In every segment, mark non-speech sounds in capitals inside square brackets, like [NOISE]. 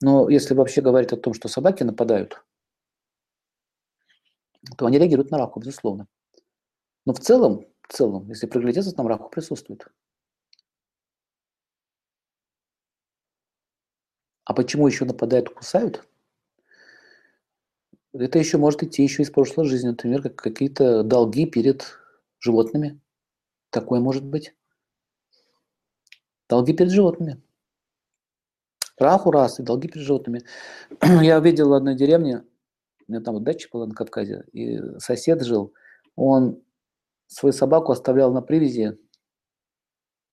Но если вообще говорить о том, что собаки нападают, то они реагируют на раку, безусловно. Но в целом, в целом, если приглядеться, там раку присутствует. А почему еще нападают кусают? Это еще может идти еще из прошлой жизни, например, как какие-то долги перед животными. Такое может быть. Долги перед животными. Раху раз и долги перед животными. [CLEARS THROAT] Я видел в одной деревне, у меня там вот дача была на Кавказе, и сосед жил, он свою собаку оставлял на привязи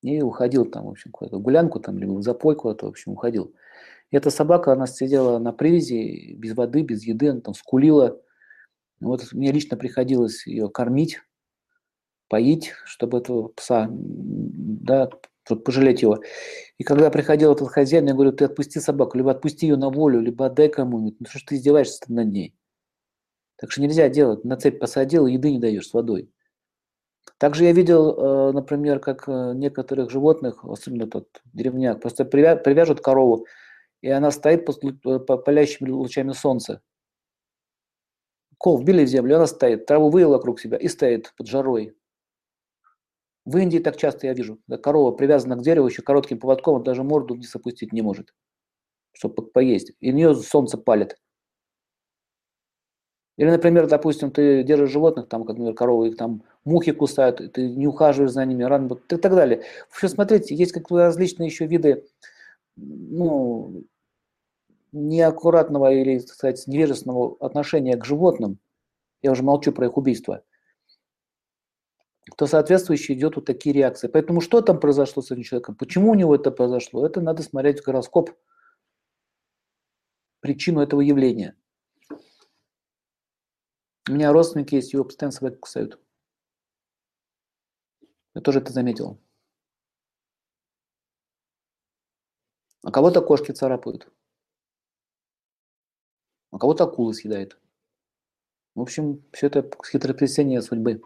и уходил там, в общем, куда-то гулянку там, либо в запой куда-то, в общем, уходил. И эта собака, она сидела на привязи, без воды, без еды, она там скулила. Вот мне лично приходилось ее кормить, поить, чтобы этого пса, да, пожалеть его. И когда приходил этот хозяин, я говорю, ты отпусти собаку, либо отпусти ее на волю, либо отдай кому-нибудь. Ну что ж ты издеваешься над ней? Так что нельзя делать. На цепь посадил, еды не даешь с водой. Также я видел, э, например, как э, некоторых животных, особенно тот деревняк, просто привяжут корову, и она стоит под э, палящими лучами солнца. Кол вбили в землю, она стоит, траву выела вокруг себя и стоит под жарой. В Индии так часто я вижу, когда корова привязана к дереву еще коротким поводком, даже морду вниз опустить не может, чтобы поесть. И нее солнце палит. Или, например, допустим, ты держишь животных, там, как, например, коровы, их там мухи кусают, ты не ухаживаешь за ними, рано, и так далее. В общем, смотрите, есть как различные еще виды ну, неаккуратного или, так сказать, невежественного отношения к животным, я уже молчу про их убийство, то соответствующие идет вот такие реакции. Поэтому что там произошло с этим человеком, почему у него это произошло, это надо смотреть в гороскоп, причину этого явления. У меня родственники есть, его постоянно собаки кусают. Я тоже это заметил. А кого-то кошки царапают. А кого-то акулы съедает. В общем, все это хитросплетение судьбы.